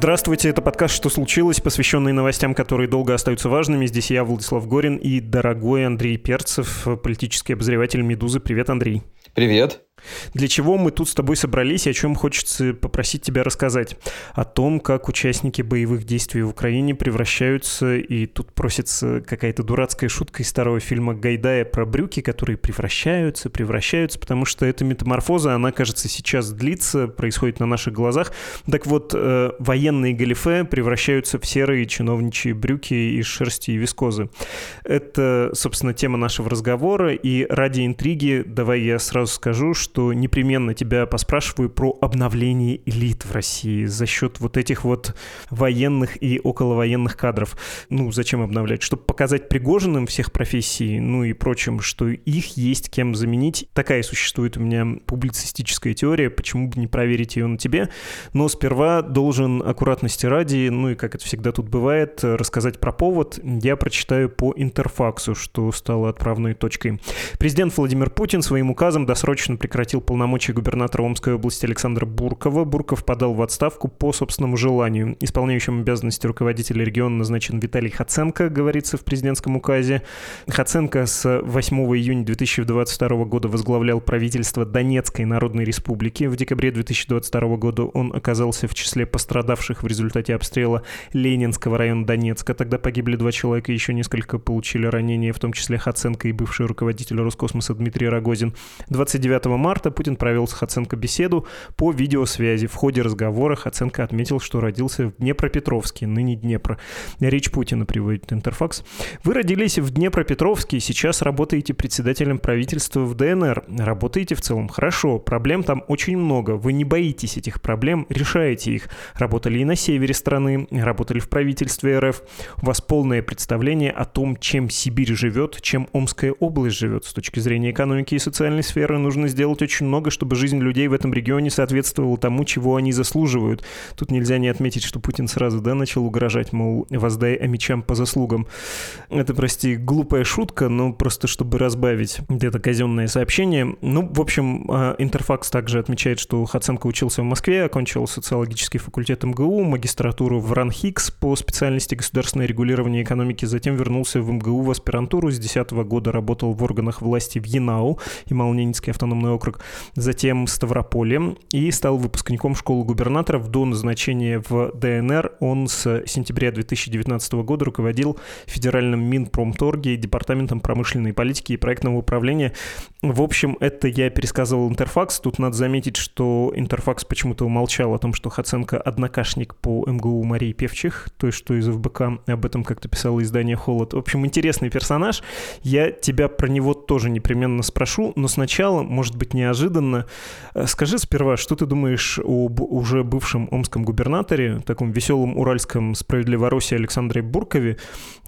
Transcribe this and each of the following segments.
Здравствуйте, это подкаст «Что случилось?», посвященный новостям, которые долго остаются важными. Здесь я, Владислав Горин, и дорогой Андрей Перцев, политический обозреватель «Медузы». Привет, Андрей. Привет. Для чего мы тут с тобой собрались и о чем хочется попросить тебя рассказать? О том, как участники боевых действий в Украине превращаются, и тут просится какая-то дурацкая шутка из старого фильма Гайдая про брюки, которые превращаются, превращаются, потому что эта метаморфоза, она, кажется, сейчас длится, происходит на наших глазах. Так вот, э, военные галифе превращаются в серые чиновничьи брюки из шерсти и вискозы. Это, собственно, тема нашего разговора, и ради интриги давай я сразу скажу, что что непременно тебя поспрашиваю про обновление элит в России за счет вот этих вот военных и околовоенных кадров. Ну, зачем обновлять? Чтобы показать Пригожиным всех профессий, ну и прочим, что их есть кем заменить. Такая существует у меня публицистическая теория, почему бы не проверить ее на тебе. Но сперва должен аккуратности ради, ну и как это всегда тут бывает, рассказать про повод. Я прочитаю по интерфаксу, что стало отправной точкой. Президент Владимир Путин своим указом досрочно прекратил прекратил полномочия губернатора Омской области Александра Буркова. Бурков подал в отставку по собственному желанию. Исполняющим обязанности руководителя региона назначен Виталий Хаценко, говорится в президентском указе. Хаценко с 8 июня 2022 года возглавлял правительство Донецкой Народной Республики. В декабре 2022 года он оказался в числе пострадавших в результате обстрела Ленинского района Донецка. Тогда погибли два человека, еще несколько получили ранения, в том числе Хаценко и бывший руководитель Роскосмоса Дмитрий Рогозин. 29 марта марта Путин провел с Хаценко беседу по видеосвязи. В ходе разговора Хаценко отметил, что родился в Днепропетровске, ныне Днепр. Речь Путина приводит Интерфакс. Вы родились в Днепропетровске, сейчас работаете председателем правительства в ДНР. Работаете в целом хорошо, проблем там очень много. Вы не боитесь этих проблем, решаете их. Работали и на севере страны, работали в правительстве РФ. У вас полное представление о том, чем Сибирь живет, чем Омская область живет. С точки зрения экономики и социальной сферы нужно сделать сделать очень много, чтобы жизнь людей в этом регионе соответствовала тому, чего они заслуживают. Тут нельзя не отметить, что Путин сразу, да, начал угрожать, мол, воздай амичам по заслугам. Это, прости, глупая шутка, но просто чтобы разбавить где-то казенное сообщение. Ну, в общем, а, Интерфакс также отмечает, что Хаценко учился в Москве, окончил социологический факультет МГУ, магистратуру в РАНХИКС по специальности государственное регулирование экономики, затем вернулся в МГУ в аспирантуру, с 2010 года работал в органах власти в Янау, Ямало-Ненецкий автономный округ, округ, затем Ставрополе и стал выпускником школы губернаторов до назначения в ДНР. Он с сентября 2019 года руководил федеральным Минпромторге, департаментом промышленной политики и проектного управления. В общем, это я пересказывал Интерфакс. Тут надо заметить, что Интерфакс почему-то умолчал о том, что Хаценко однокашник по МГУ Марии Певчих, то есть что из ФБК, об этом как-то писало издание «Холод». В общем, интересный персонаж. Я тебя про него тоже непременно спрошу, но сначала, может быть, не неожиданно. Э, скажи сперва, что ты думаешь об уже бывшем омском губернаторе, таком веселом уральском справедливоросе Александре Буркове,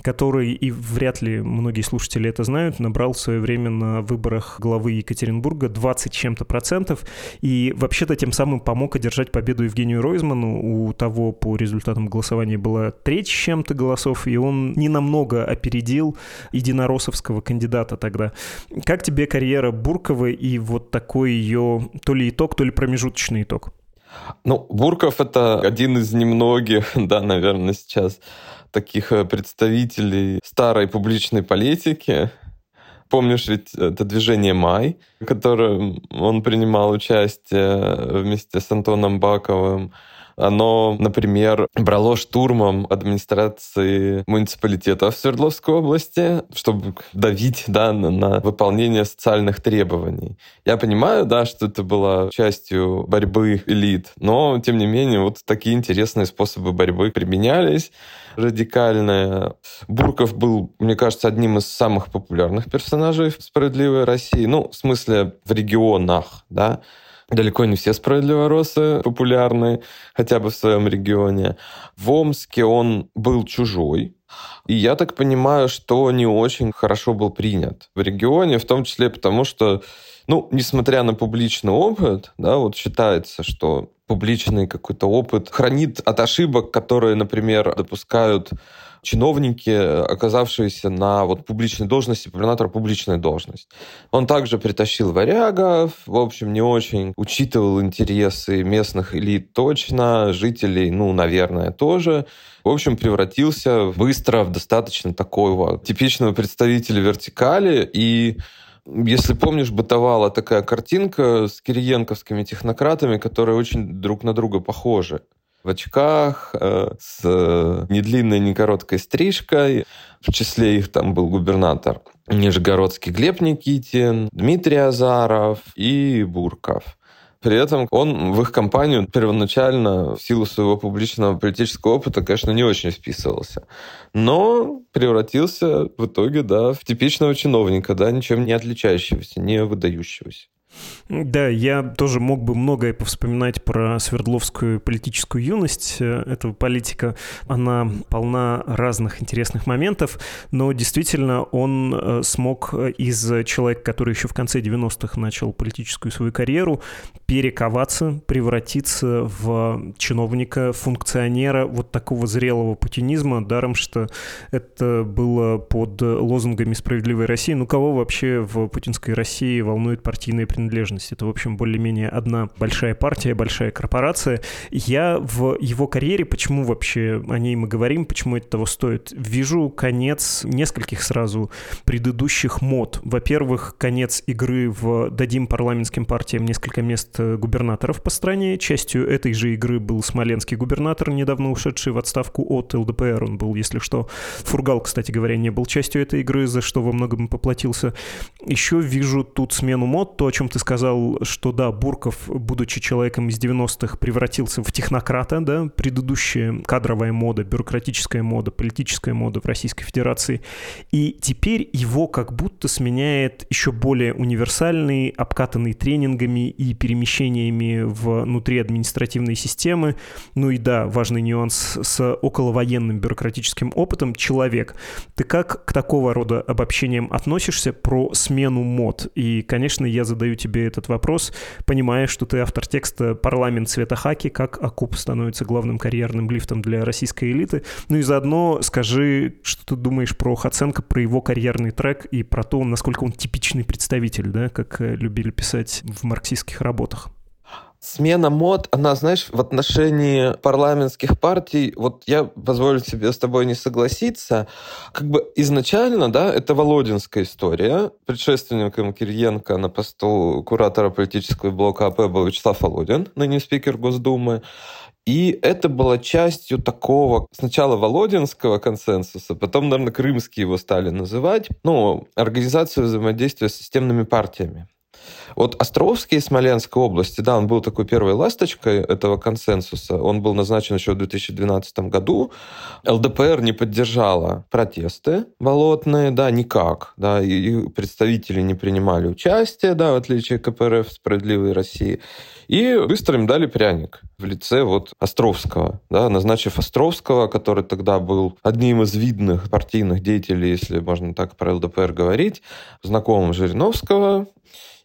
который, и вряд ли многие слушатели это знают, набрал в свое время на выборах главы Екатеринбурга 20 чем-то процентов, и вообще-то тем самым помог одержать победу Евгению Ройзману. У того по результатам голосования была треть чем-то голосов, и он не намного опередил единороссовского кандидата тогда. Как тебе карьера Буркова и вот такой ее то ли итог, то ли промежуточный итог? Ну, Бурков — это один из немногих, да, наверное, сейчас таких э, представителей старой публичной политики. Помнишь ведь это движение «Май», в котором он принимал участие вместе с Антоном Баковым, оно, например, брало штурмом администрации муниципалитета в Свердловской области, чтобы давить да, на, на выполнение социальных требований. Я понимаю, да, что это было частью борьбы элит, но, тем не менее, вот такие интересные способы борьбы применялись радикальные. Бурков был, мне кажется, одним из самых популярных персонажей в «Справедливой России». Ну, в смысле, в регионах, да. Далеко не все справедливоросы популярны, хотя бы в своем регионе. В Омске он был чужой, и я так понимаю, что не очень хорошо был принят в регионе, в том числе потому, что, ну, несмотря на публичный опыт, да, вот считается, что публичный какой-то опыт, хранит от ошибок, которые, например, допускают чиновники, оказавшиеся на вот публичной должности, губернатора публичная должность. Он также притащил варягов, в общем, не очень учитывал интересы местных элит точно, жителей, ну, наверное, тоже. В общем, превратился быстро в достаточно такого типичного представителя вертикали и если помнишь, бытовала такая картинка с кириенковскими технократами, которые очень друг на друга похожи в очках, э, с э, недлинной, не короткой стрижкой. В числе их там был губернатор Нижегородский Глеб Никитин, Дмитрий Азаров и Бурков. При этом он в их компанию первоначально, в силу своего публичного политического опыта, конечно, не очень вписывался. Но превратился в итоге, да, в типичного чиновника, да, ничем не отличающегося, не выдающегося. Да, я тоже мог бы многое повспоминать про Свердловскую политическую юность э, этого политика. Она полна разных интересных моментов, но действительно он э, смог э, из человека, который еще в конце 90-х начал политическую свою карьеру, перековаться, превратиться в чиновника, функционера вот такого зрелого путинизма, даром что это было под лозунгами «Справедливой России». Ну, кого вообще в путинской России волнует партийная принадлежность? Принадлежность. Это, в общем, более-менее одна большая партия, большая корпорация. Я в его карьере, почему вообще о ней мы говорим, почему это того стоит, вижу конец нескольких сразу предыдущих мод. Во-первых, конец игры в «Дадим парламентским партиям несколько мест губернаторов по стране». Частью этой же игры был смоленский губернатор, недавно ушедший в отставку от ЛДПР. Он был, если что, Фургал, кстати говоря, не был частью этой игры, за что во многом поплатился. Еще вижу тут смену мод, то, о чем ты сказал, что да, Бурков, будучи человеком из 90-х, превратился в технократа, да, предыдущая кадровая мода, бюрократическая мода, политическая мода в Российской Федерации. И теперь его как будто сменяет еще более универсальный, обкатанный тренингами и перемещениями внутри административной системы. Ну и да, важный нюанс с околовоенным бюрократическим опытом человек. Ты как к такого рода обобщениям относишься про смену мод? И, конечно, я задаю тебе этот вопрос, понимая, что ты автор текста «Парламент цвета хаки. Как Акуп становится главным карьерным лифтом для российской элиты». Ну и заодно скажи, что ты думаешь про Хаценко, про его карьерный трек и про то, насколько он типичный представитель, да, как э, любили писать в марксистских работах. Смена мод, она, знаешь, в отношении парламентских партий, вот я позволю себе с тобой не согласиться, как бы изначально, да, это Володинская история. Предшественником Кириенко на посту куратора политического блока АП был Вячеслав Володин, ныне спикер Госдумы. И это было частью такого сначала Володинского консенсуса, потом, наверное, крымские его стали называть, ну, организацию взаимодействия с системными партиями. Вот Островский из Смоленской области, да, он был такой первой ласточкой этого консенсуса. Он был назначен еще в 2012 году. ЛДПР не поддержала протесты болотные, да, никак. Да, и представители не принимали участие, да, в отличие от КПРФ «Справедливой России». И быстро им дали пряник в лице вот Островского, да, назначив Островского, который тогда был одним из видных партийных деятелей, если можно так про ЛДПР говорить, знакомым Жириновского,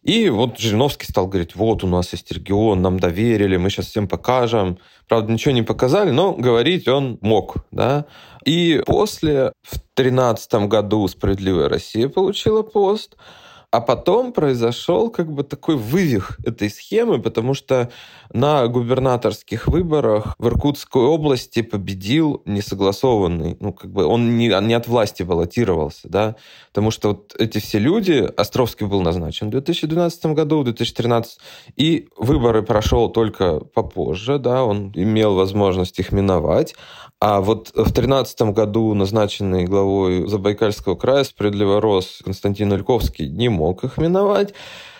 и вот Жириновский стал говорить, вот у нас есть регион, нам доверили, мы сейчас всем покажем. Правда, ничего не показали, но говорить он мог. Да? И после, в 2013 году «Справедливая Россия» получила пост, а потом произошел как бы такой вывих этой схемы, потому что на губернаторских выборах в Иркутской области победил несогласованный, ну как бы он не, не от власти баллотировался, да, потому что вот эти все люди, Островский был назначен в 2012 году, в 2013, и выборы прошел только попозже, да, он имел возможность их миновать, а вот в 2013 году назначенный главой Забайкальского края справедливо рос Константин Ильковский не мог их миновать.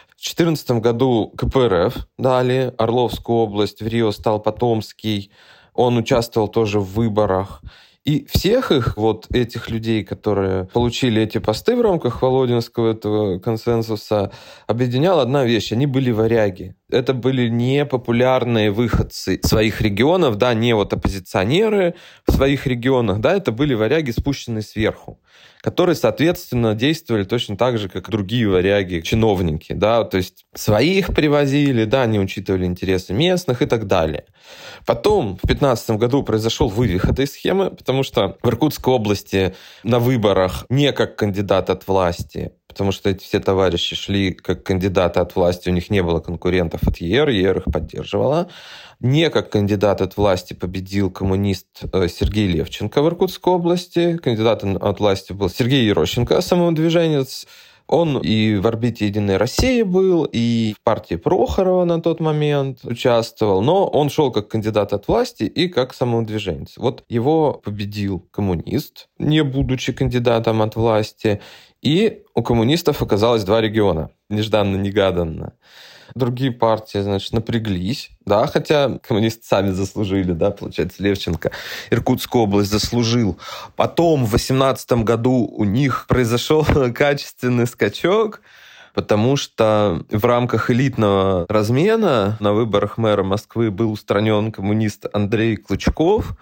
В 2014 году КПРФ дали Орловскую область, в Рио стал Потомский. Он участвовал тоже в выборах. И всех их, вот этих людей, которые получили эти посты в рамках Володинского этого консенсуса, объединяла одна вещь. Они были варяги. Это были не популярные выходцы своих регионов, да, не вот оппозиционеры в своих регионах, да, это были варяги, спущенные сверху которые, соответственно, действовали точно так же, как другие варяги, чиновники, да, то есть своих привозили, да, они учитывали интересы местных и так далее. Потом в 2015 году произошел вывих этой схемы, потому что в Иркутской области на выборах не как кандидат от власти, потому что эти все товарищи шли как кандидаты от власти, у них не было конкурентов от ЕР, ЕР их поддерживала. Не как кандидат от власти победил коммунист э, Сергей Левченко в Иркутской области. Кандидатом от власти был Сергей Ерощенко, самоудвиженец. Он и в орбите «Единой России» был, и в партии Прохорова на тот момент участвовал, но он шел как кандидат от власти и как самоудвиженец. Вот его победил коммунист, не будучи кандидатом от власти, и у коммунистов оказалось два региона, нежданно-негаданно другие партии, значит, напряглись, да, хотя коммунисты сами заслужили, да, получается, Левченко, Иркутскую область заслужил. Потом в 18 году у них произошел качественный скачок, потому что в рамках элитного размена на выборах мэра Москвы был устранен коммунист Андрей Клычков,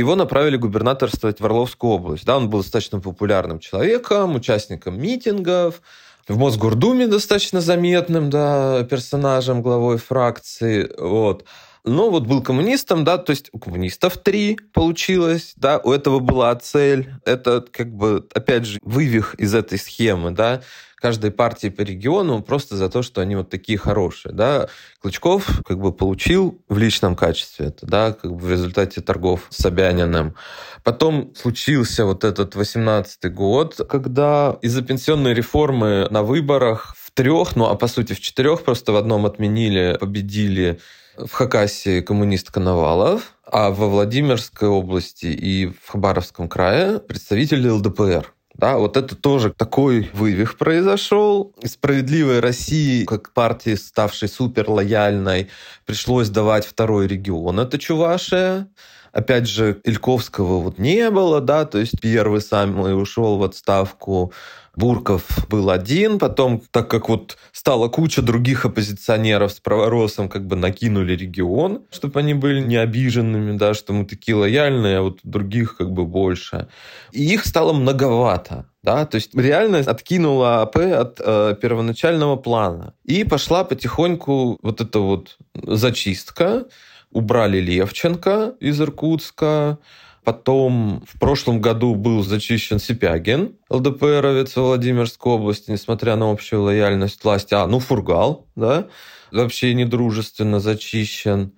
его направили губернаторствовать в Орловскую область. Да, он был достаточно популярным человеком, участником митингов, в Мосгордуме достаточно заметным да, персонажем, главой фракции. Вот. Но вот был коммунистом, да, то есть у коммунистов три получилось, да, у этого была цель. Это как бы, опять же, вывих из этой схемы, да каждой партии по региону просто за то, что они вот такие хорошие. Да. Клычков как бы получил в личном качестве это, да, как бы в результате торгов с Собяниным. Потом случился вот этот 18 год, когда из-за пенсионной реформы на выборах в трех, ну а по сути в четырех, просто в одном отменили, победили в Хакасии коммунист Коновалов, а во Владимирской области и в Хабаровском крае представители ЛДПР. Да, вот это тоже такой вывих произошел. Справедливой России, как партии, ставшей супер лояльной, пришлось давать второй регион. Это Чувашия. Опять же, Ильковского вот не было, да, то есть первый самый ушел в отставку. Бурков был один, потом, так как вот стала куча других оппозиционеров с праворосом, как бы накинули регион, чтобы они были не обиженными, да, что мы такие лояльные, а вот других как бы больше. И их стало многовато. Да, то есть реально откинула АП от э, первоначального плана. И пошла потихоньку вот эта вот зачистка. Убрали Левченко из Иркутска, Потом в прошлом году был зачищен Сипягин, ЛДПРовец Владимирской области, несмотря на общую лояльность власти. А, ну, Фургал, да, вообще недружественно зачищен.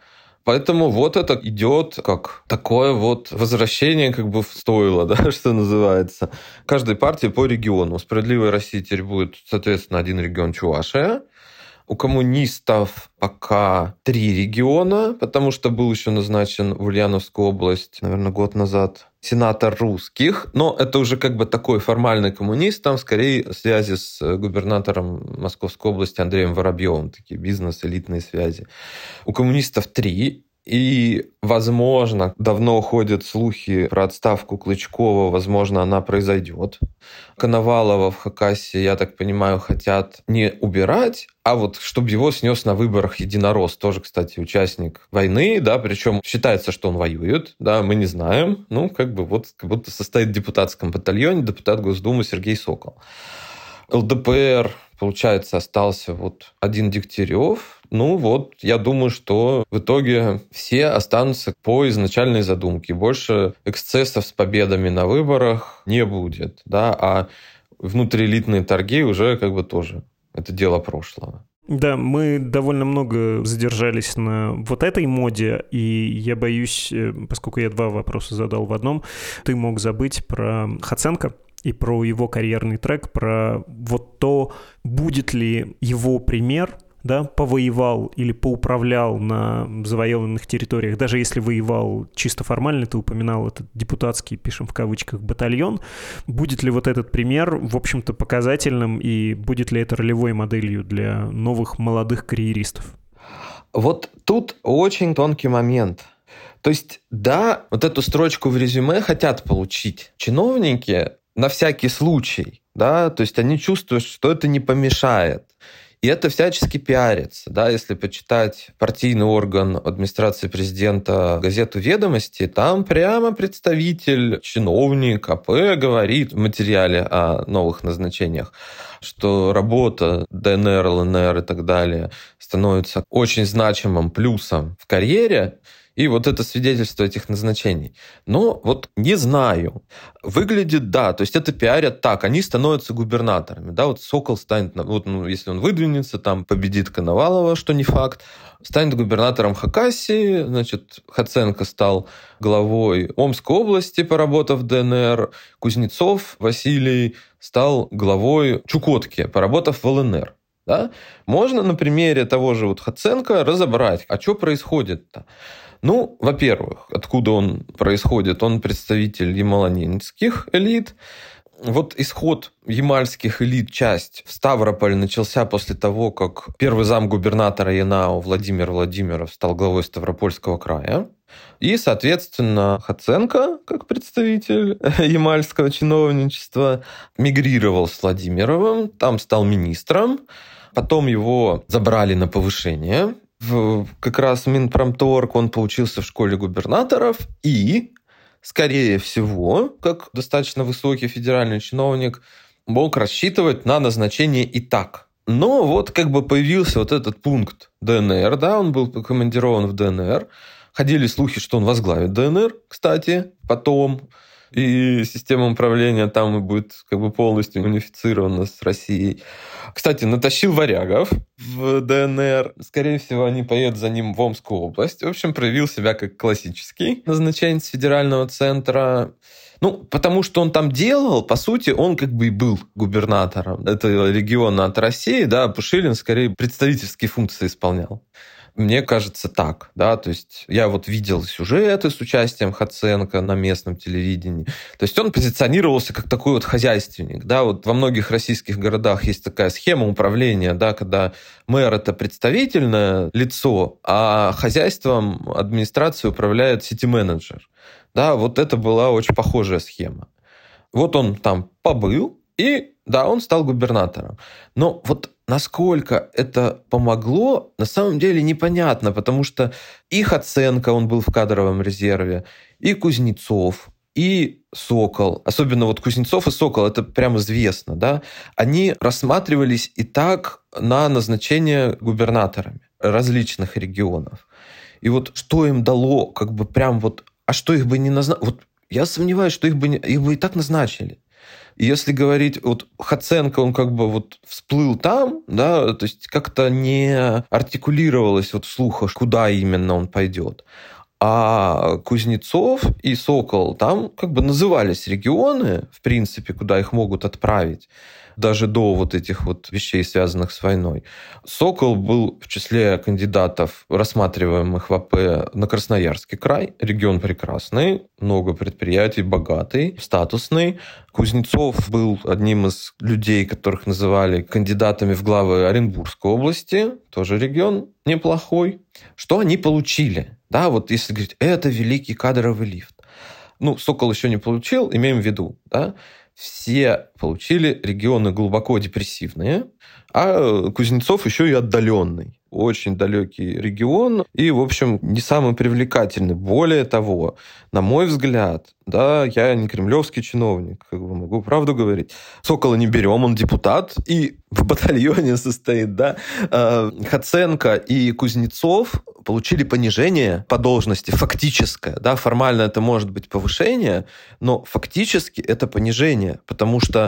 Поэтому вот это идет как такое вот возвращение как бы в стоило, да, что называется. Каждой партии по региону. У «Справедливой России» теперь будет, соответственно, один регион Чувашия, у коммунистов пока три региона, потому что был еще назначен в Ульяновскую область, наверное, год назад сенатор русских, но это уже как бы такой формальный коммунист, там скорее связи с губернатором Московской области Андреем Воробьевым, такие бизнес-элитные связи. У коммунистов три, и, возможно, давно ходят слухи про отставку Клычкова, возможно, она произойдет. Коновалова в Хакасии, я так понимаю, хотят не убирать, а вот чтобы его снес на выборах единорос, тоже, кстати, участник войны, да, причем считается, что он воюет, да, мы не знаем, ну, как бы вот, как будто состоит в депутатском батальоне депутат Госдумы Сергей Сокол. ЛДПР, получается, остался вот один Дегтярев, ну вот, я думаю, что в итоге все останутся по изначальной задумке. Больше эксцессов с победами на выборах не будет, да, а внутриэлитные торги уже как бы тоже это дело прошлого. Да, мы довольно много задержались на вот этой моде, и я боюсь, э, поскольку я два вопроса задал в одном, ты мог забыть про Хаценко, и про его карьерный трек, про вот то, будет ли его пример да, повоевал или поуправлял на завоеванных территориях, даже если воевал чисто формально, ты упоминал этот депутатский, пишем в кавычках, батальон, будет ли вот этот пример, в общем-то, показательным и будет ли это ролевой моделью для новых молодых карьеристов? Вот тут очень тонкий момент. То есть, да, вот эту строчку в резюме хотят получить чиновники на всякий случай, да, то есть они чувствуют, что это не помешает. И это всячески пиарится. Да? Если почитать партийный орган администрации президента газету «Ведомости», там прямо представитель, чиновник АП говорит в материале о новых назначениях, что работа ДНР, ЛНР и так далее становится очень значимым плюсом в карьере, и вот это свидетельство этих назначений. Но вот не знаю. Выглядит, да, то есть это пиарят так, они становятся губернаторами, да, вот Сокол станет, вот, ну, если он выдвинется, там победит Коновалова, что не факт, станет губернатором Хакасии, значит, Хаценко стал главой Омской области, поработав в ДНР, Кузнецов Василий стал главой Чукотки, поработав в ЛНР. Да? Можно на примере того же вот Хаценко разобрать, а что происходит-то. Ну, во-первых, откуда он происходит? Он представитель ямалонинских элит. Вот исход ямальских элит, часть в Ставрополь начался после того, как первый зам губернатора Янау Владимир Владимиров стал главой Ставропольского края. И, соответственно, Хаценко, как представитель ямальского чиновничества, мигрировал с Владимировым, там стал министром, потом его забрали на повышение, в как раз Минпромторг он поучился в школе губернаторов и, скорее всего, как достаточно высокий федеральный чиновник, мог рассчитывать на назначение и так. Но вот как бы появился вот этот пункт ДНР, да, он был командирован в ДНР. Ходили слухи, что он возглавит ДНР, кстати, потом. И система управления там будет как бы полностью унифицирована с Россией. Кстати, натащил варягов в ДНР. Скорее всего, они поедут за ним в Омскую область. В общем, проявил себя как классический назначенец федерального центра. Ну, потому что он там делал, по сути, он как бы и был губернатором этого региона от России, да, Пушилин скорее представительские функции исполнял. Мне кажется так, да, то есть я вот видел сюжеты с участием Хаценко на местном телевидении. То есть он позиционировался как такой вот хозяйственник, да, вот во многих российских городах есть такая схема управления, да, когда мэр это представительное лицо, а хозяйством администрации управляет сити-менеджер. Да, вот это была очень похожая схема. Вот он там побыл, и да, он стал губернатором. Но вот насколько это помогло, на самом деле непонятно, потому что их оценка, он был в кадровом резерве, и Кузнецов, и Сокол, особенно вот Кузнецов и Сокол, это прям известно, да, они рассматривались и так на назначение губернаторами различных регионов. И вот что им дало, как бы прям вот, а что их бы не назначили, вот я сомневаюсь, что их бы, не, их бы и так назначили. Если говорить, вот Хаценко, он как бы вот всплыл там, да, то есть как-то не артикулировалось вот вслух, куда именно он пойдет. А Кузнецов и Сокол, там как бы назывались регионы, в принципе, куда их могут отправить даже до вот этих вот вещей, связанных с войной. Сокол был в числе кандидатов, рассматриваемых в АП на Красноярский край. Регион прекрасный, много предприятий, богатый, статусный. Кузнецов был одним из людей, которых называли кандидатами в главы Оренбургской области, тоже регион неплохой. Что они получили? Да, вот если говорить, это великий кадровый лифт. Ну, Сокол еще не получил, имеем в виду, да, все получили регионы глубоко депрессивные, а Кузнецов еще и отдаленный очень далекий регион и, в общем, не самый привлекательный. Более того, на мой взгляд, да, я не кремлевский чиновник, как бы могу правду говорить. Сокола не берем, он депутат и в батальоне состоит, да. А, Хаценко и Кузнецов получили понижение по должности фактическое, да, формально это может быть повышение, но фактически это понижение, потому что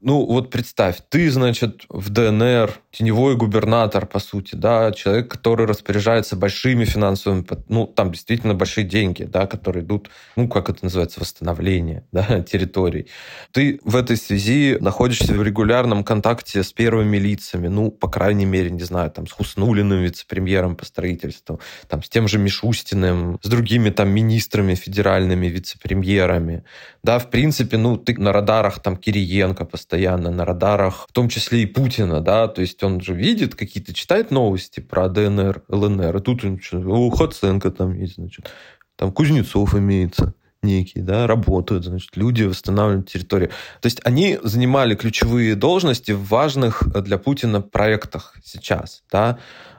ну, вот представь, ты, значит, в ДНР теневой губернатор, по сути, да, человек, который распоряжается большими финансовыми, ну, там действительно большие деньги, да, которые идут, ну, как это называется, восстановление, да, территорий. Ты в этой связи находишься в регулярном контакте с первыми лицами, ну, по крайней мере, не знаю, там, с Хуснулиным, вице-премьером по строительству, там, с тем же Мишустиным, с другими там министрами федеральными, вице-премьерами, да, в принципе, ну, ты на радарах там Кириенко постоянно, на радарах, в том числе и Путина, да, то есть он же видит какие-то, читает новости про ДНР, ЛНР, и тут он, о, Хаценко там есть, значит, там Кузнецов имеется, некий, да, работают, значит, люди восстанавливают территорию. То есть они занимали ключевые должности в важных для Путина проектах сейчас, да,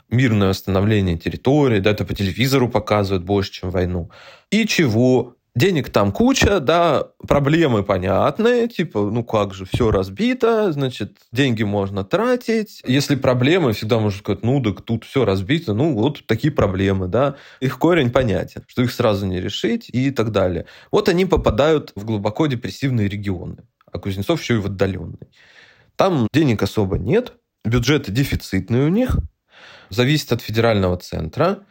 мирное восстановление территории, да, это по телевизору показывают больше, чем войну. И чего? Денег там куча, да, проблемы понятные, типа, ну как же, все разбито, значит, деньги можно тратить. Если проблемы, всегда можно сказать, ну так тут все разбито, ну вот такие проблемы, да. Их корень понятен, что их сразу не решить и так далее. Вот они попадают в глубоко депрессивные регионы, а Кузнецов еще и в отдаленный. Там денег особо нет, бюджеты дефицитные у них, зависит от федерального центра –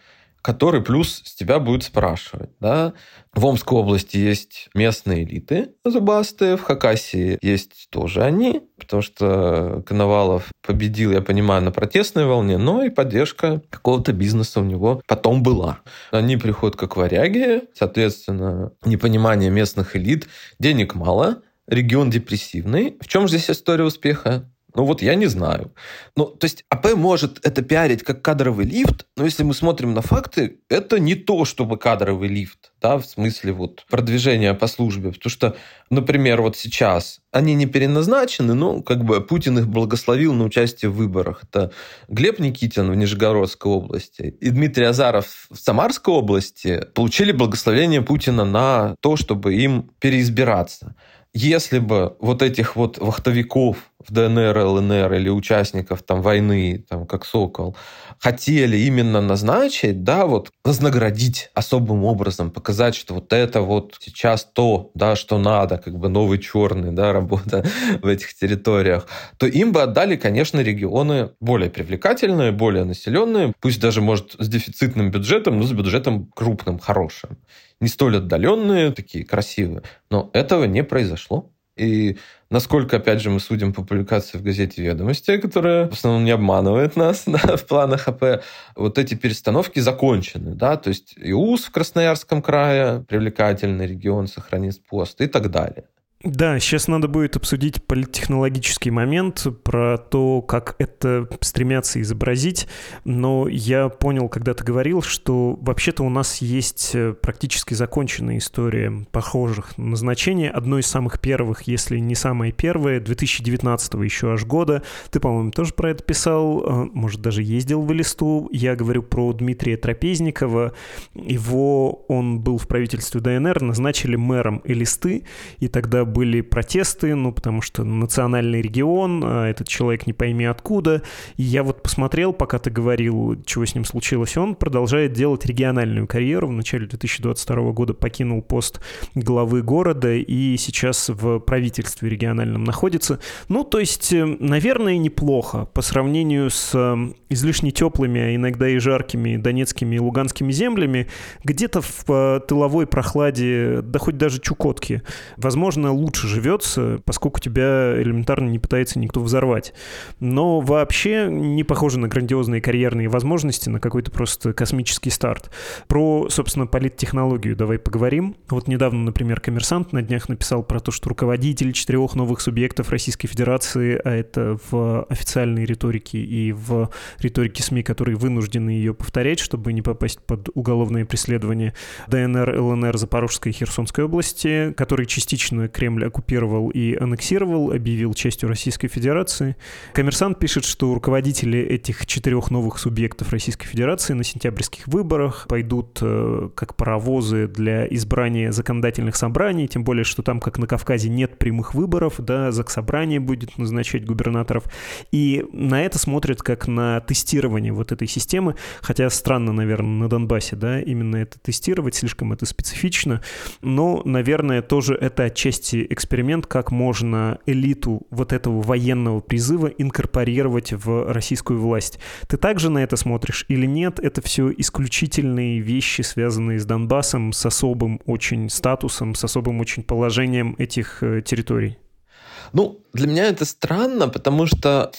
который плюс с тебя будет спрашивать. Да? В Омской области есть местные элиты зубастые, в Хакасии есть тоже они, потому что Коновалов победил, я понимаю, на протестной волне, но и поддержка какого-то бизнеса у него потом была. Они приходят как варяги, соответственно, непонимание местных элит, денег мало, регион депрессивный. В чем же здесь история успеха? Ну вот я не знаю. Ну, то есть АП может это пиарить как кадровый лифт, но если мы смотрим на факты, это не то, чтобы кадровый лифт, да, в смысле вот продвижения по службе. Потому что, например, вот сейчас они не переназначены, но как бы Путин их благословил на участие в выборах. Это Глеб Никитин в Нижегородской области и Дмитрий Азаров в Самарской области получили благословение Путина на то, чтобы им переизбираться если бы вот этих вот вахтовиков в ДНР, ЛНР или участников там войны, там как Сокол, хотели именно назначить, да, вот вознаградить особым образом, показать, что вот это вот сейчас то, да, что надо, как бы новый черный, да, работа в этих территориях, то им бы отдали, конечно, регионы более привлекательные, более населенные, пусть даже, может, с дефицитным бюджетом, но с бюджетом крупным, хорошим не столь отдаленные, такие красивые. Но этого не произошло. И насколько, опять же, мы судим по публикации в газете «Ведомости», которая в основном не обманывает нас да, в планах АП, вот эти перестановки закончены. Да? То есть ИУС в Красноярском крае, привлекательный регион, сохранит пост и так далее. Да, сейчас надо будет обсудить политтехнологический момент про то, как это стремятся изобразить, но я понял, когда ты говорил, что вообще-то у нас есть э, практически законченная история похожих назначений. Одно из самых первых, если не самое первое, 2019 еще аж года. Ты, по-моему, тоже про это писал, э, может, даже ездил в Элисту. Я говорю про Дмитрия Трапезникова. Его, он был в правительстве ДНР, назначили мэром Элисты, и тогда были протесты, ну, потому что национальный регион, а этот человек не пойми откуда. И я вот посмотрел, пока ты говорил, чего с ним случилось, он продолжает делать региональную карьеру. В начале 2022 года покинул пост главы города и сейчас в правительстве региональном находится. Ну, то есть, э, наверное, неплохо по сравнению с э, излишне теплыми, а иногда и жаркими донецкими и луганскими землями, где-то в э, тыловой прохладе, да хоть даже Чукотки, возможно, лучше живется, поскольку тебя элементарно не пытается никто взорвать. Но вообще не похоже на грандиозные карьерные возможности, на какой-то просто космический старт. Про, собственно, политтехнологию давай поговорим. Вот недавно, например, коммерсант на днях написал про то, что руководитель четырех новых субъектов Российской Федерации, а это в официальной риторике и в риторике СМИ, которые вынуждены ее повторять, чтобы не попасть под уголовное преследование ДНР, ЛНР, Запорожской и Херсонской области, которые частично Кремль Кремль оккупировал и аннексировал, объявил частью Российской Федерации. Коммерсант пишет, что руководители этих четырех новых субъектов Российской Федерации на сентябрьских выборах пойдут э, как паровозы для избрания законодательных собраний, тем более, что там, как на Кавказе, нет прямых выборов, да, заксобрание будет назначать губернаторов. И на это смотрят как на тестирование вот этой системы, хотя странно, наверное, на Донбассе, да, именно это тестировать, слишком это специфично, но, наверное, тоже это отчасти провести эксперимент, как можно элиту вот этого военного призыва инкорпорировать в российскую власть. Ты также на это смотришь или нет? Это все исключительные вещи, связанные с Донбассом, с особым очень статусом, с особым очень положением этих э, территорий? Ну, для меня это странно, потому что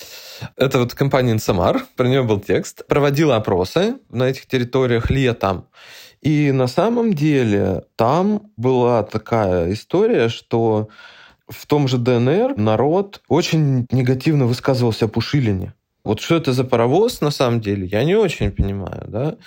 это вот компания Инсамар, про нее был текст, проводила опросы на этих территориях летом. И на самом деле там была такая история, что в том же ДНР народ очень негативно высказывался о Пушилине. Вот что это за паровоз на самом деле, я не очень понимаю, да.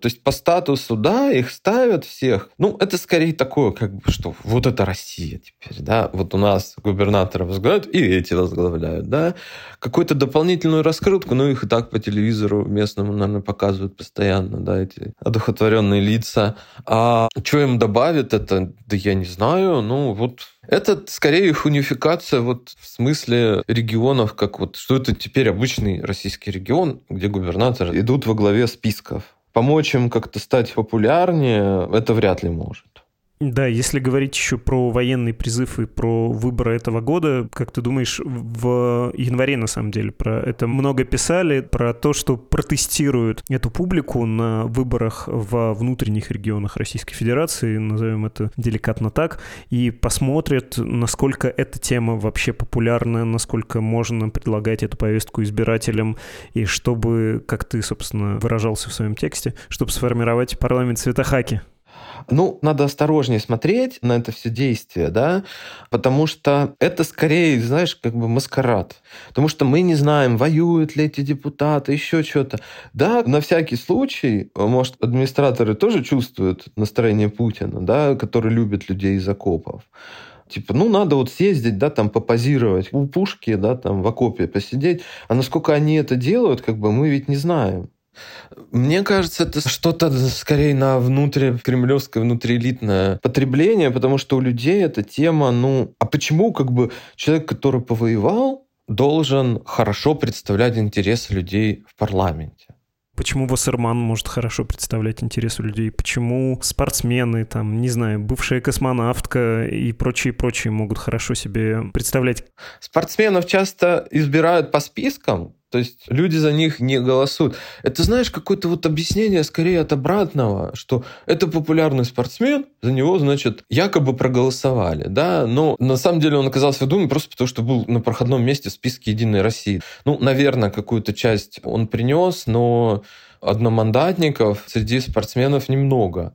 То есть по статусу, да, их ставят всех. Ну, это скорее такое, как бы, что вот это Россия теперь, да. Вот у нас губернаторы возглавляют, и эти возглавляют, да. Какую-то дополнительную раскрутку, ну, их и так по телевизору местному, наверное, показывают постоянно, да, эти одухотворенные лица. А что им добавит это, да я не знаю. Ну, вот это скорее их унификация вот в смысле регионов, как вот, что это теперь обычный российский регион, где губернаторы идут во главе списков. Помочь им как-то стать популярнее, это вряд ли может. Да, если говорить еще про военный призыв и про выборы этого года, как ты думаешь, в январе на самом деле про это много писали, про то, что протестируют эту публику на выборах во внутренних регионах Российской Федерации, назовем это деликатно так, и посмотрят, насколько эта тема вообще популярна, насколько можно предлагать эту повестку избирателям, и чтобы, как ты, собственно, выражался в своем тексте, чтобы сформировать парламент Светохаки. Ну, надо осторожнее смотреть на это все действие, да, потому что это скорее, знаешь, как бы маскарад. Потому что мы не знаем, воюют ли эти депутаты, еще что-то. Да, на всякий случай, может, администраторы тоже чувствуют настроение Путина, да, который любит людей из окопов. Типа, ну, надо вот съездить, да, там, попозировать у пушки, да, там, в окопе посидеть. А насколько они это делают, как бы, мы ведь не знаем. Мне кажется, это что-то скорее на внутри кремлевское, внутриэлитное потребление, потому что у людей эта тема, ну, а почему как бы человек, который повоевал, должен хорошо представлять интересы людей в парламенте? Почему Вассерман может хорошо представлять интересы людей? Почему спортсмены, там, не знаю, бывшая космонавтка и прочие-прочие могут хорошо себе представлять? Спортсменов часто избирают по спискам, то есть люди за них не голосуют. Это, знаешь, какое-то вот объяснение скорее от обратного, что это популярный спортсмен, за него, значит, якобы проголосовали, да, но на самом деле он оказался в Думе просто потому, что был на проходном месте в списке «Единой России». Ну, наверное, какую-то часть он принес, но одномандатников среди спортсменов немного.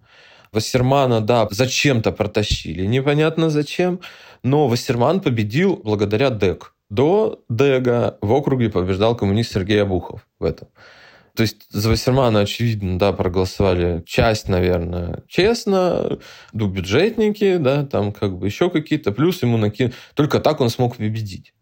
Вассермана, да, зачем-то протащили, непонятно зачем, но Вассерман победил благодаря ДЭК. До Дега в округе побеждал коммунист Сергей Обухов в этом. То есть за Вассермана, очевидно, да, проголосовали часть, наверное, честно, ну, бюджетники, да, там как бы еще какие-то, плюс ему накинули. Только так он смог победить.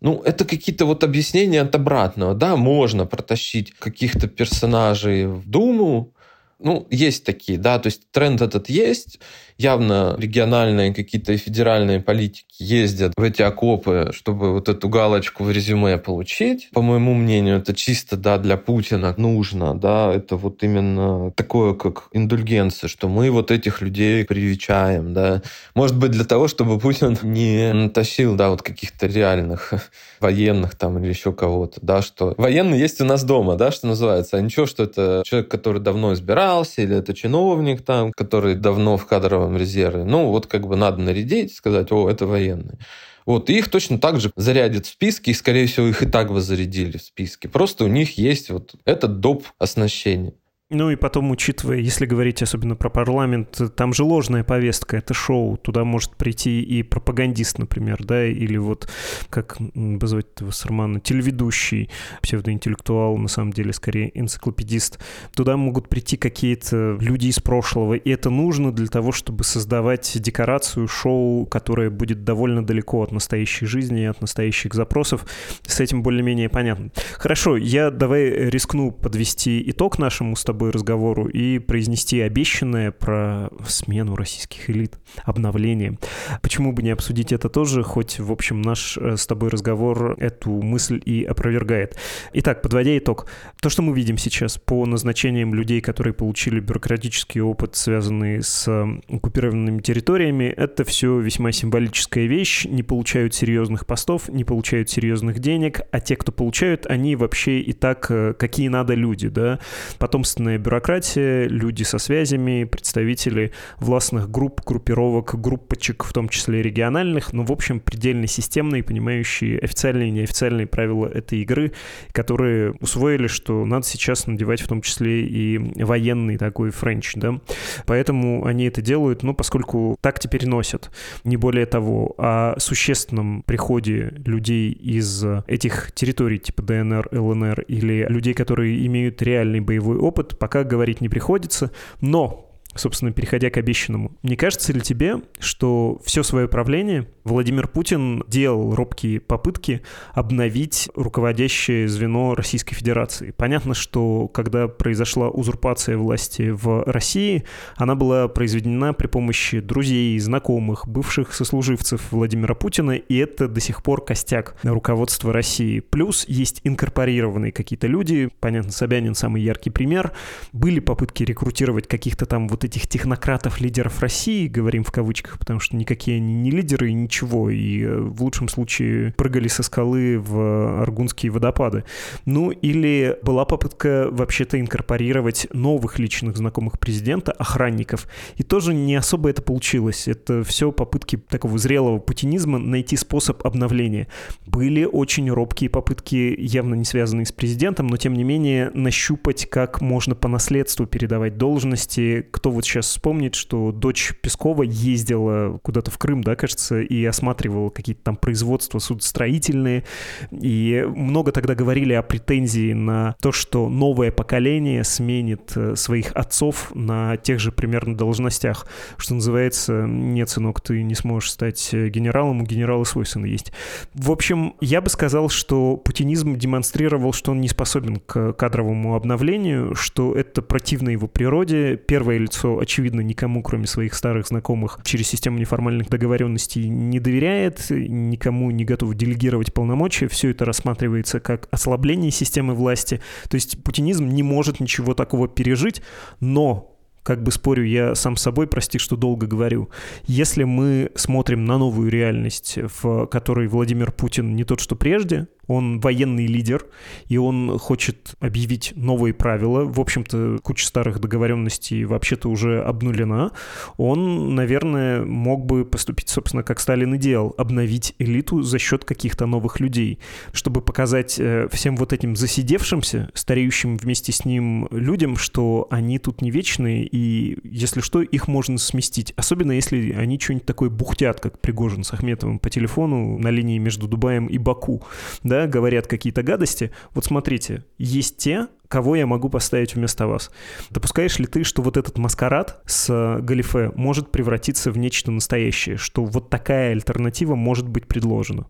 Ну, это какие-то вот объяснения от обратного. Да, можно протащить каких-то персонажей в Думу, ну, есть такие, да, то есть тренд этот есть, явно региональные какие-то федеральные политики ездят в эти окопы, чтобы вот эту галочку в резюме получить. По моему мнению, это чисто, да, для Путина нужно, да, это вот именно такое, как индульгенция, что мы вот этих людей привечаем, да. Может быть, для того, чтобы Путин не натащил, да, вот каких-то реальных военных там или еще кого-то, да, что военный есть у нас дома, да, что называется, а ничего, что это человек, который давно избирался, или это чиновник там, который давно в кадровом кадровом резерве. Ну, вот как бы надо нарядить, сказать, о, это военные. Вот, и их точно так же зарядят в списке, и, скорее всего, их и так бы зарядили в списке. Просто у них есть вот этот доп. оснащения. Ну и потом, учитывая, если говорить особенно про парламент, там же ложная повестка, это шоу, туда может прийти и пропагандист, например, да, или вот, как назвать этого Сармана, телеведущий, псевдоинтеллектуал, на самом деле, скорее энциклопедист. Туда могут прийти какие-то люди из прошлого, и это нужно для того, чтобы создавать декорацию, шоу, которое будет довольно далеко от настоящей жизни, от настоящих запросов. С этим более-менее понятно. Хорошо, я давай рискну подвести итог нашему с тобой тобой разговору и произнести обещанное про смену российских элит, обновление. Почему бы не обсудить это тоже, хоть, в общем, наш э, с тобой разговор эту мысль и опровергает. Итак, подводя итог, то, что мы видим сейчас по назначениям людей, которые получили бюрократический опыт, связанный с оккупированными территориями, это все весьма символическая вещь, не получают серьезных постов, не получают серьезных денег, а те, кто получают, они вообще и так э, какие надо люди, да, потомственные огромная бюрократия, люди со связями, представители властных групп, группировок, группочек, в том числе региональных, но, в общем, предельно системные, понимающие официальные и неофициальные правила этой игры, которые усвоили, что надо сейчас надевать в том числе и военный такой френч, да. Поэтому они это делают, ну, поскольку так теперь носят. Не более того, о существенном приходе людей из этих территорий, типа ДНР, ЛНР, или людей, которые имеют реальный боевой опыт, пока говорить не приходится. Но собственно, переходя к обещанному. Не кажется ли тебе, что все свое правление Владимир Путин делал робкие попытки обновить руководящее звено Российской Федерации? Понятно, что когда произошла узурпация власти в России, она была произведена при помощи друзей, знакомых, бывших сослуживцев Владимира Путина, и это до сих пор костяк руководства России. Плюс есть инкорпорированные какие-то люди, понятно, Собянин самый яркий пример, были попытки рекрутировать каких-то там вот этих технократов-лидеров России, говорим в кавычках, потому что никакие они не лидеры и ничего, и э, в лучшем случае прыгали со скалы в Аргунские водопады. Ну, или была попытка вообще-то инкорпорировать новых личных знакомых президента, охранников, и тоже не особо это получилось. Это все попытки такого зрелого путинизма найти способ обновления. Были очень робкие попытки, явно не связанные с президентом, но тем не менее нащупать, как можно по наследству передавать должности, кто вот сейчас вспомнить, что дочь Пескова ездила куда-то в Крым, да, кажется, и осматривала какие-то там производства судостроительные. И много тогда говорили о претензии на то, что новое поколение сменит э, своих отцов на тех же примерно должностях. Что называется, нет, сынок, ты не сможешь стать э, генералом, у генерала свой сын есть. В общем, я бы сказал, что путинизм демонстрировал, что он не способен к кадровому обновлению, что это противно его природе. Первое лицо очевидно, никому, кроме своих старых знакомых, через систему неформальных договоренностей не доверяет, никому не готов делегировать полномочия. Все это рассматривается как ослабление системы власти. То есть путинизм не может ничего такого пережить, но как бы спорю я сам с собой, прости, что долго говорю. Если мы смотрим на новую реальность, в которой Владимир Путин не тот, что прежде, он военный лидер, и он хочет объявить новые правила. В общем-то, куча старых договоренностей вообще-то уже обнулена. Он, наверное, мог бы поступить, собственно, как Сталин и делал, обновить элиту за счет каких-то новых людей, чтобы показать э, всем вот этим засидевшимся, стареющим вместе с ним людям, что они тут не вечные, и если что, их можно сместить. Особенно если они что-нибудь такое бухтят, как Пригожин с Ахметовым по телефону на линии между Дубаем и Баку. Да, да, говорят какие-то гадости, вот смотрите, есть те, кого я могу поставить вместо вас. Допускаешь ли ты, что вот этот маскарад с Галифе может превратиться в нечто настоящее, что вот такая альтернатива может быть предложена?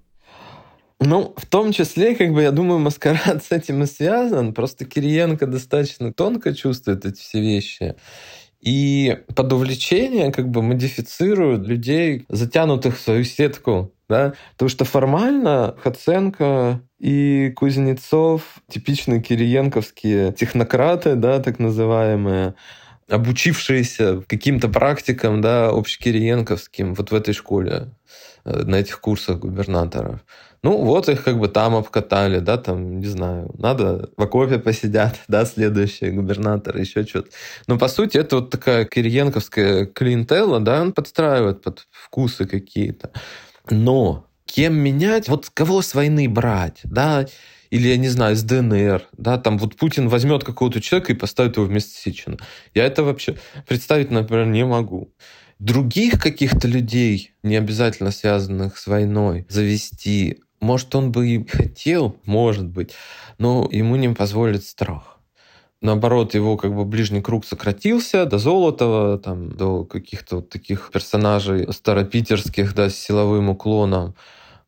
Ну, в том числе, как бы, я думаю, маскарад с этим и связан. Просто Кириенко достаточно тонко чувствует эти все вещи. И под увлечение как бы модифицируют людей, затянутых в свою сетку да? Потому что формально Хаценко и Кузнецов, типичные кириенковские технократы, да, так называемые, обучившиеся каким-то практикам, да, общекириенковским вот в этой школе, э, на этих курсах губернаторов. Ну, вот их как бы там обкатали, да, там, не знаю, надо в окопе посидят, да, следующие губернаторы, еще что-то. Но, по сути, это вот такая кириенковская клиентела, да, он подстраивает под вкусы какие-то. Но кем менять? Вот кого с войны брать, да? Или, я не знаю, с ДНР, да, там вот Путин возьмет какого-то человека и поставит его вместо Сичина. Я это вообще представить, например, не могу. Других каких-то людей, не обязательно связанных с войной, завести, может, он бы и хотел, может быть, но ему не позволит страх наоборот, его как бы ближний круг сократился до Золотого, там, до каких-то вот таких персонажей старопитерских, да, с силовым уклоном.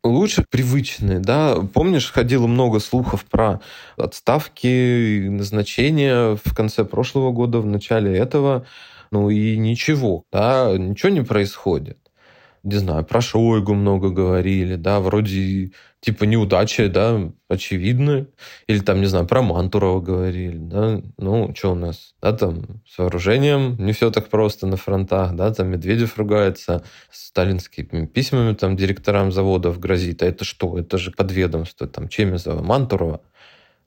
Лучше привычные, да. Помнишь, ходило много слухов про отставки, назначения в конце прошлого года, в начале этого. Ну и ничего, да, ничего не происходит не знаю, про Шойгу много говорили, да, вроде типа неудачи, да, очевидны. Или там, не знаю, про Мантурова говорили, да. Ну, что у нас, да, там с вооружением не все так просто на фронтах, да, там Медведев ругается, сталинскими письмами там директорам заводов грозит. А это что? Это же подведомство, там, Чемезова, Мантурова.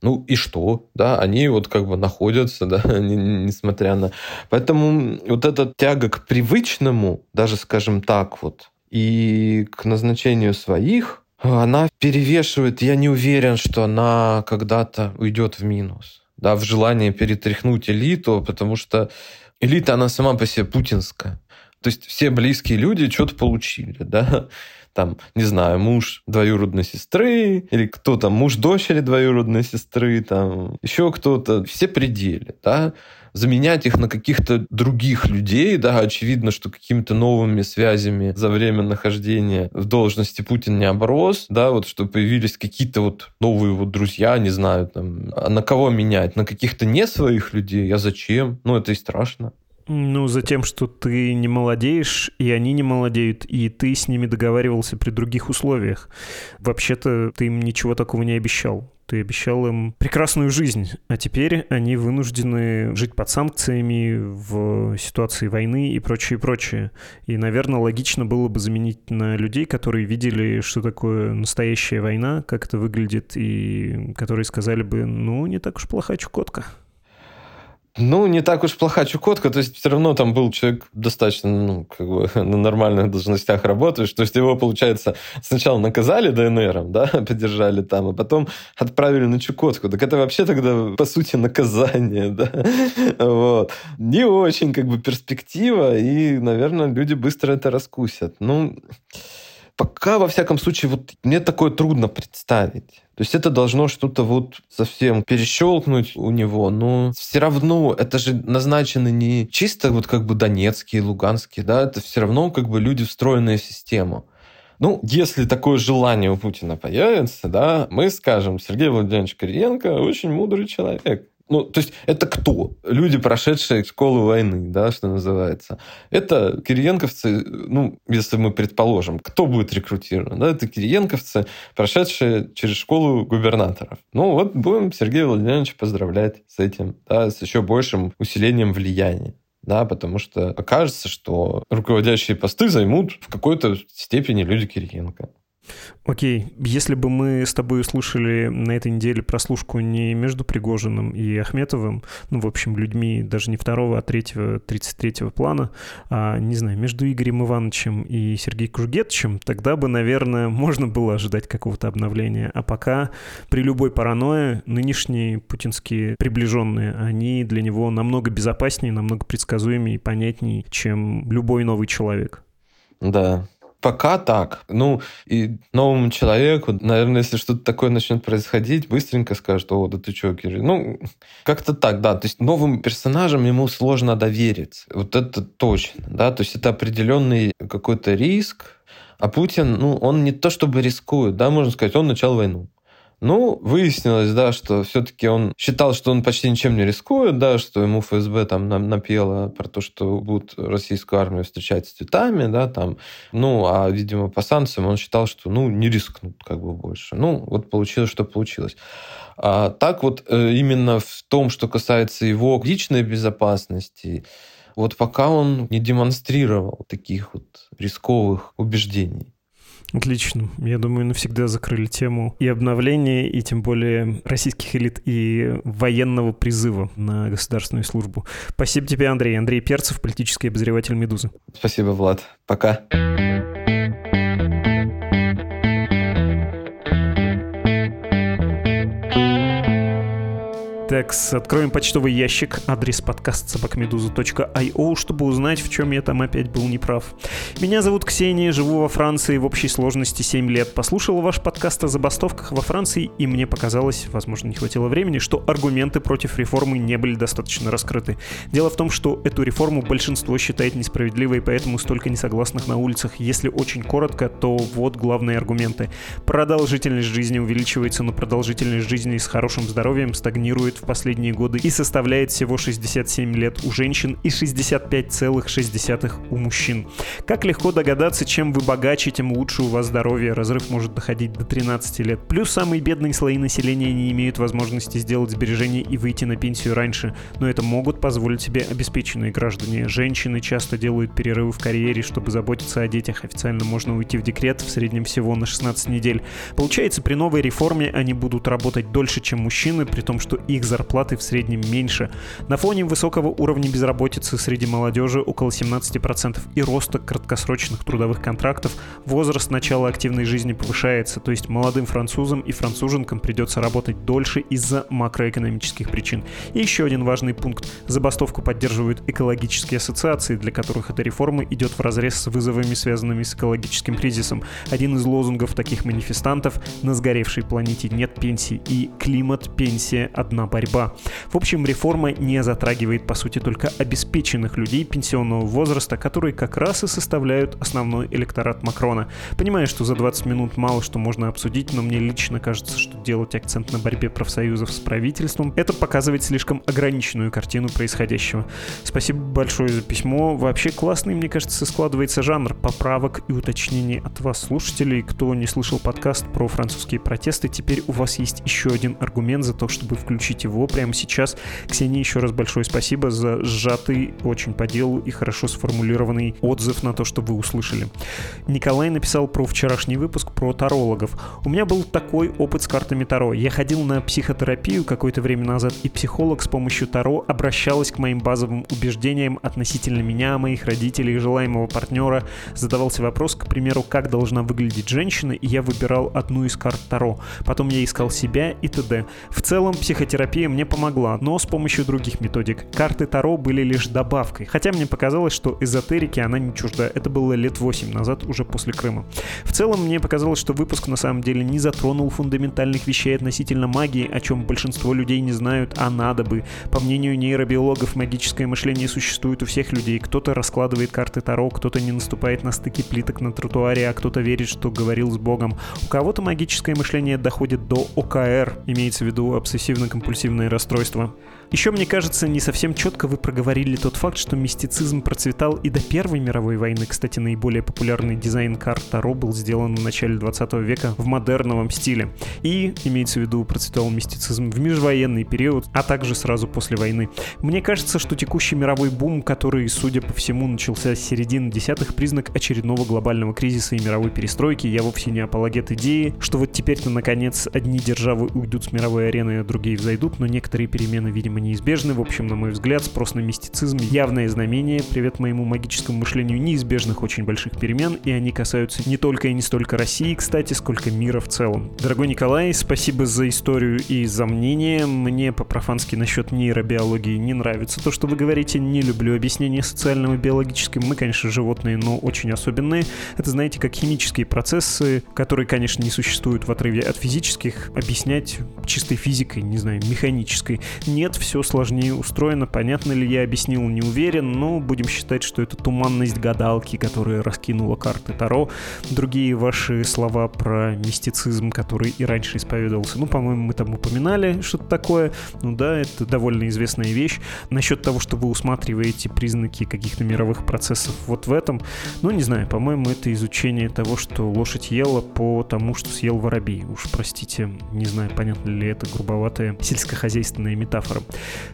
Ну и что? Да, они вот как бы находятся, да, несмотря на... Поэтому вот эта тяга к привычному, даже, скажем так, вот, и к назначению своих, она перевешивает, я не уверен, что она когда-то уйдет в минус. Да, в желании перетряхнуть элиту, потому что элита, она сама по себе путинская. То есть все близкие люди что-то получили, да, там, не знаю, муж двоюродной сестры, или кто там, муж дочери двоюродной сестры, там, еще кто-то, все пределы, да, заменять их на каких-то других людей, да, очевидно, что какими-то новыми связями за время нахождения в должности Путин не оброс, да, вот что появились какие-то вот новые вот друзья, не знаю, там, а на кого менять? На каких-то не своих людей? Я зачем? Ну, это и страшно. Ну, за тем, что ты не молодеешь, и они не молодеют, и ты с ними договаривался при других условиях. Вообще-то ты им ничего такого не обещал. Ты обещал им прекрасную жизнь, а теперь они вынуждены жить под санкциями в ситуации войны и прочее, прочее. И, наверное, логично было бы заменить на людей, которые видели, что такое настоящая война, как это выглядит, и которые сказали бы, ну, не так уж плоха Чукотка. Ну, не так уж плоха Чукотка, то есть все равно там был человек достаточно, ну, как бы на нормальных должностях работающий, то есть его, получается, сначала наказали ДНРом, да, поддержали там, а потом отправили на Чукотку. Так это вообще тогда, по сути, наказание, да, вот. Не очень, как бы, перспектива, и, наверное, люди быстро это раскусят. Ну, пока, во всяком случае, вот мне такое трудно представить. То есть это должно что-то вот совсем перещелкнуть у него, но все равно это же назначены не чисто вот как бы донецкие, луганские, да, это все равно как бы люди, встроенные в систему. Ну, если такое желание у Путина появится, да, мы скажем, Сергей Владимирович Кириенко очень мудрый человек. Ну, то есть это кто? Люди, прошедшие школу войны, да, что называется. Это кириенковцы, ну, если мы предположим, кто будет рекрутирован, да, это кириенковцы, прошедшие через школу губернаторов. Ну, вот будем Сергея Владимировича поздравлять с этим, да, с еще большим усилением влияния да, потому что окажется, что руководящие посты займут в какой-то степени люди Кириенко. Окей, если бы мы с тобой услышали на этой неделе прослушку не между Пригожиным и Ахметовым, ну, в общем, людьми даже не второго, а третьего, тридцать третьего плана, а, не знаю, между Игорем Ивановичем и Сергеем Кругетовичем, тогда бы, наверное, можно было ожидать какого-то обновления. А пока при любой паранойе нынешние путинские приближенные, они для него намного безопаснее, намного предсказуемее и понятнее, чем любой новый человек. Да, Пока так. Ну, и новому человеку, наверное, если что-то такое начнет происходить, быстренько скажет, о, да ты что, Кирилл? Ну, как-то так, да. То есть новым персонажам ему сложно довериться. Вот это точно, да. То есть это определенный какой-то риск, а Путин, ну, он не то чтобы рискует, да, можно сказать, он начал войну. Ну, выяснилось, да, что все-таки он считал, что он почти ничем не рискует, да, что ему ФСБ там напело про то, что будут российскую армию встречать с цветами, да, там. Ну, а, видимо, по санкциям он считал, что, ну, не рискнут как бы больше. Ну, вот получилось, что получилось. А так вот э, именно в том, что касается его личной безопасности, вот пока он не демонстрировал таких вот рисковых убеждений. Отлично. Я думаю, навсегда закрыли тему и обновления, и тем более российских элит, и военного призыва на государственную службу. Спасибо тебе, Андрей. Андрей Перцев, политический обозреватель «Медузы». Спасибо, Влад. Пока. Так, откроем почтовый ящик, адрес подкаст собакамедуза.io, чтобы узнать, в чем я там опять был неправ. Меня зовут Ксения, живу во Франции в общей сложности 7 лет. Послушала ваш подкаст о забастовках во Франции, и мне показалось, возможно, не хватило времени, что аргументы против реформы не были достаточно раскрыты. Дело в том, что эту реформу большинство считает несправедливой, поэтому столько несогласных на улицах. Если очень коротко, то вот главные аргументы. Продолжительность жизни увеличивается, но продолжительность жизни с хорошим здоровьем стагнирует последние годы и составляет всего 67 лет у женщин и 65,6 у мужчин. Как легко догадаться, чем вы богаче, тем лучше у вас здоровье. Разрыв может доходить до 13 лет. Плюс самые бедные слои населения не имеют возможности сделать сбережения и выйти на пенсию раньше, но это могут позволить себе обеспеченные граждане. Женщины часто делают перерывы в карьере, чтобы заботиться о детях. Официально можно уйти в декрет в среднем всего на 16 недель. Получается, при новой реформе они будут работать дольше, чем мужчины, при том, что их зарплаты в среднем меньше. На фоне высокого уровня безработицы среди молодежи около 17% и роста краткосрочных трудовых контрактов возраст начала активной жизни повышается, то есть молодым французам и француженкам придется работать дольше из-за макроэкономических причин. И еще один важный пункт. Забастовку поддерживают экологические ассоциации, для которых эта реформа идет в разрез с вызовами, связанными с экологическим кризисом. Один из лозунгов таких манифестантов «На сгоревшей планете нет пенсии» и «Климат, пенсия, одна борьба». В общем, реформа не затрагивает, по сути, только обеспеченных людей пенсионного возраста, которые как раз и составляют основной электорат Макрона. Понимаю, что за 20 минут мало что можно обсудить, но мне лично кажется, что делать акцент на борьбе профсоюзов с правительством — это показывает слишком ограниченную картину происходящего. Спасибо большое за письмо. Вообще классный, мне кажется, складывается жанр поправок и уточнений от вас, слушателей. Кто не слышал подкаст про французские протесты, теперь у вас есть еще один аргумент за то, чтобы включить его прямо сейчас. Ксении еще раз большое спасибо за сжатый, очень по делу и хорошо сформулированный отзыв на то, что вы услышали. Николай написал про вчерашний выпуск про тарологов. У меня был такой опыт с картами Таро. Я ходил на психотерапию какое-то время назад, и психолог с помощью Таро обращалась к моим базовым убеждениям относительно меня, моих родителей, желаемого партнера. Задавался вопрос, к примеру, как должна выглядеть женщина, и я выбирал одну из карт Таро. Потом я искал себя и т.д. В целом, психотерапия мне помогла, но с помощью других методик. Карты Таро были лишь добавкой, хотя мне показалось, что эзотерики она не чужда. Это было лет 8 назад, уже после Крыма. В целом, мне показалось, что выпуск на самом деле не затронул фундаментальных вещей относительно магии, о чем большинство людей не знают, а надо бы. По мнению нейробиологов, магическое мышление существует у всех людей. Кто-то раскладывает карты Таро, кто-то не наступает на стыки плиток на тротуаре, а кто-то верит, что говорил с Богом. У кого-то магическое мышление доходит до ОКР, имеется в виду обсессивно-компульсивное расстройство. Еще, мне кажется, не совсем четко вы проговорили тот факт, что мистицизм процветал и до Первой мировой войны. Кстати, наиболее популярный дизайн карт Таро был сделан в начале 20 века в модерновом стиле. И, имеется в виду, процветал мистицизм в межвоенный период, а также сразу после войны. Мне кажется, что текущий мировой бум, который, судя по всему, начался с середины десятых, признак очередного глобального кризиса и мировой перестройки. Я вовсе не апологет идеи, что вот теперь-то, наконец, одни державы уйдут с мировой арены, а другие взойдут, но некоторые перемены, видимо, неизбежны. В общем, на мой взгляд, спрос на мистицизм — явное знамение, привет моему магическому мышлению, неизбежных очень больших перемен, и они касаются не только и не столько России, кстати, сколько мира в целом. Дорогой Николай, спасибо за историю и за мнение. Мне по-профански насчет нейробиологии не нравится то, что вы говорите. Не люблю объяснения социального и биологического. Мы, конечно, животные, но очень особенные. Это, знаете, как химические процессы, которые, конечно, не существуют в отрыве от физических, объяснять чистой физикой, не знаю, механической. Нет, все сложнее устроено. Понятно ли я объяснил, не уверен, но будем считать, что это туманность гадалки, которая раскинула карты Таро. Другие ваши слова про мистицизм, который и раньше исповедовался, ну, по-моему, мы там упоминали что-то такое. Ну да, это довольно известная вещь. Насчет того, что вы усматриваете признаки каких-то мировых процессов вот в этом, ну, не знаю, по-моему, это изучение того, что лошадь ела по тому, что съел воробей. Уж простите, не знаю, понятно ли это грубоватая сельскохозяйственная метафора.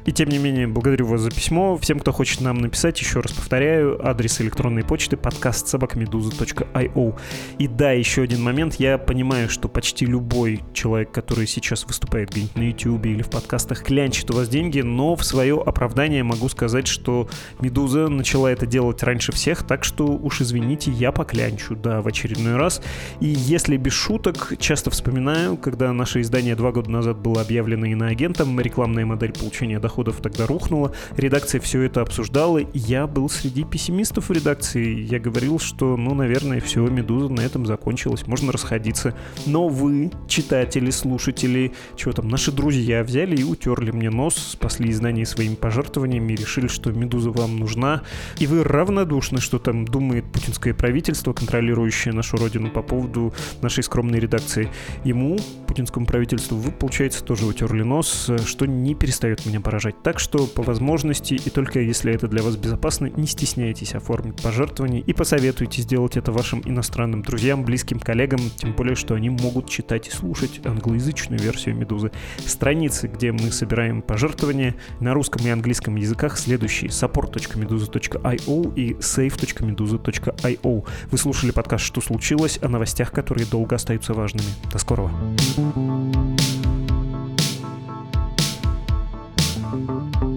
И тем не менее, благодарю вас за письмо. Всем, кто хочет нам написать, еще раз повторяю, адрес электронной почты подкаст собакамедуза.io. И да, еще один момент. Я понимаю, что почти любой человек, который сейчас выступает где-нибудь на YouTube или в подкастах, клянчит у вас деньги, но в свое оправдание могу сказать, что Медуза начала это делать раньше всех, так что уж извините, я поклянчу, да, в очередной раз. И если без шуток, часто вспоминаю, когда наше издание два года назад было объявлено иноагентом, рекламная модель получения доходов тогда рухнула, редакция все это обсуждала, я был среди пессимистов в редакции. Я говорил, что, ну, наверное, все, Медуза на этом закончилась, можно расходиться. Но вы, читатели, слушатели, чего там, наши друзья взяли и утерли мне нос, спасли издание своими пожертвованиями решили, что Медуза вам нужна. И вы равнодушны, что там думает путинское правительство, контролирующее нашу родину по поводу нашей скромной редакции. Ему, путинскому правительству, вы, получается, тоже утерли нос, что не перестает меня поражать. Так что, по возможности, и только если это для вас безопасно, не стесняйтесь оформить пожертвование и посоветуйте сделать это вашим иностранным друзьям, близким коллегам, тем более, что они могут читать и слушать англоязычную версию «Медузы». Страницы, где мы собираем пожертвования на русском и английском языках, следующие support.meduza.io и save.meduza.io. Вы слушали подкаст «Что случилось?» о новостях, которые долго остаются важными. До скорого. Thank you.